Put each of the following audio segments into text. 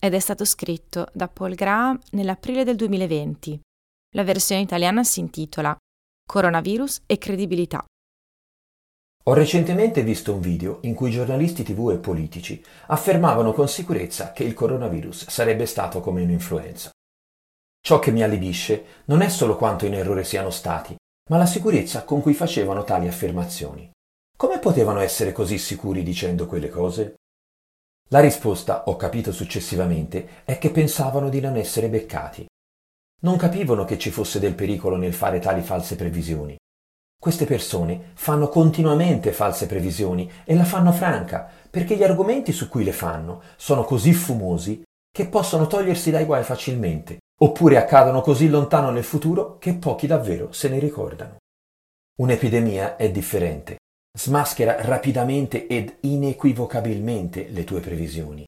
ed è stato scritto da Paul Graham nell'aprile del 2020. La versione italiana si intitola Coronavirus e credibilità. Ho recentemente visto un video in cui giornalisti tv e politici affermavano con sicurezza che il coronavirus sarebbe stato come un'influenza. Ciò che mi allibisce non è solo quanto in errore siano stati, ma la sicurezza con cui facevano tali affermazioni. Come potevano essere così sicuri dicendo quelle cose? La risposta, ho capito successivamente, è che pensavano di non essere beccati. Non capivano che ci fosse del pericolo nel fare tali false previsioni. Queste persone fanno continuamente false previsioni e la fanno franca, perché gli argomenti su cui le fanno sono così fumosi che possono togliersi dai guai facilmente, oppure accadono così lontano nel futuro che pochi davvero se ne ricordano. Un'epidemia è differente smaschera rapidamente ed inequivocabilmente le tue previsioni.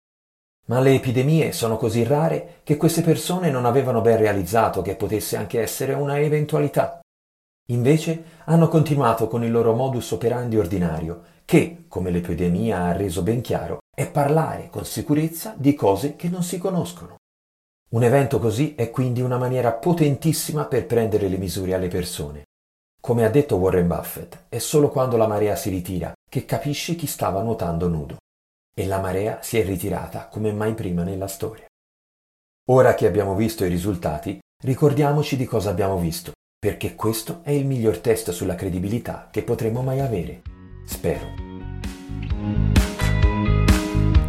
Ma le epidemie sono così rare che queste persone non avevano ben realizzato che potesse anche essere una eventualità. Invece hanno continuato con il loro modus operandi ordinario, che, come l'epidemia ha reso ben chiaro, è parlare con sicurezza di cose che non si conoscono. Un evento così è quindi una maniera potentissima per prendere le misure alle persone. Come ha detto Warren Buffett, è solo quando la marea si ritira che capisci chi stava nuotando nudo. E la marea si è ritirata come mai prima nella storia. Ora che abbiamo visto i risultati, ricordiamoci di cosa abbiamo visto, perché questo è il miglior test sulla credibilità che potremo mai avere. Spero.